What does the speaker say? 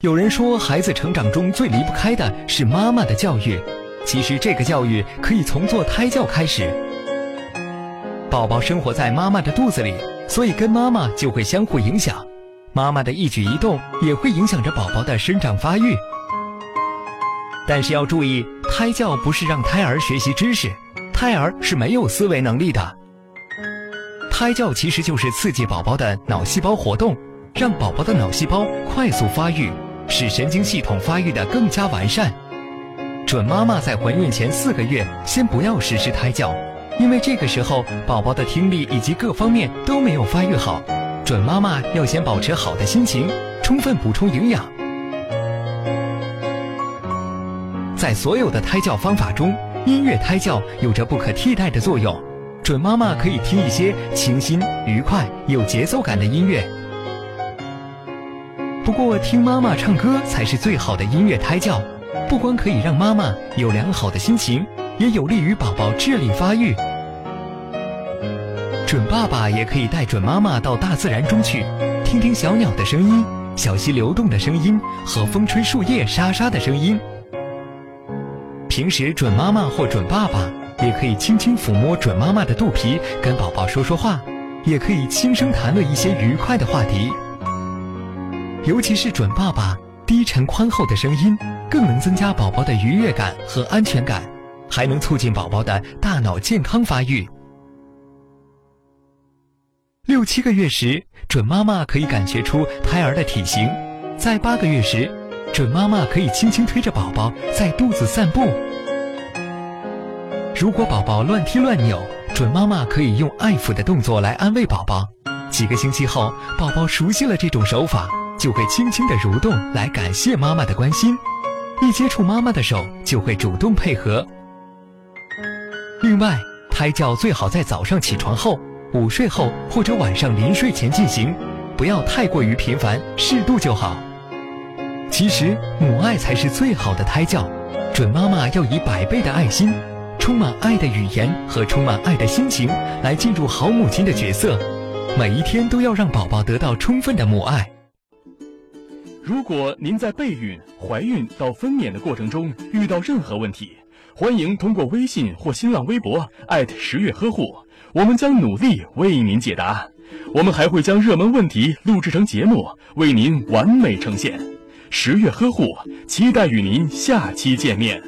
有人说，孩子成长中最离不开的是妈妈的教育。其实，这个教育可以从做胎教开始。宝宝生活在妈妈的肚子里，所以跟妈妈就会相互影响。妈妈的一举一动也会影响着宝宝的生长发育。但是要注意，胎教不是让胎儿学习知识，胎儿是没有思维能力的。胎教其实就是刺激宝宝的脑细胞活动，让宝宝的脑细胞快速发育。使神经系统发育的更加完善。准妈妈在怀孕前四个月先不要实施胎教，因为这个时候宝宝的听力以及各方面都没有发育好。准妈妈要先保持好的心情，充分补充营养。在所有的胎教方法中，音乐胎教有着不可替代的作用。准妈妈可以听一些清新、愉快、有节奏感的音乐。不过，听妈妈唱歌才是最好的音乐胎教，不光可以让妈妈有良好的心情，也有利于宝宝智力发育。准爸爸也可以带准妈妈到大自然中去，听听小鸟的声音、小溪流动的声音和风吹树叶沙沙的声音。平时，准妈妈或准爸爸也可以轻轻抚摸准妈妈的肚皮，跟宝宝说说话，也可以轻声谈论一些愉快的话题。尤其是准爸爸低沉宽厚的声音，更能增加宝宝的愉悦感和安全感，还能促进宝宝的大脑健康发育。六七个月时，准妈妈可以感觉出胎儿的体型；在八个月时，准妈妈可以轻轻推着宝宝在肚子散步。如果宝宝乱踢乱扭，准妈妈可以用爱抚的动作来安慰宝宝。几个星期后，宝宝熟悉了这种手法。就会轻轻的蠕动来感谢妈妈的关心，一接触妈妈的手就会主动配合。另外，胎教最好在早上起床后、午睡后或者晚上临睡前进行，不要太过于频繁，适度就好。其实，母爱才是最好的胎教，准妈妈要以百倍的爱心、充满爱的语言和充满爱的心情来进入好母亲的角色，每一天都要让宝宝得到充分的母爱。如果您在备孕、怀孕到分娩的过程中遇到任何问题，欢迎通过微信或新浪微博艾特十月呵护，我们将努力为您解答。我们还会将热门问题录制成节目，为您完美呈现。十月呵护，期待与您下期见面。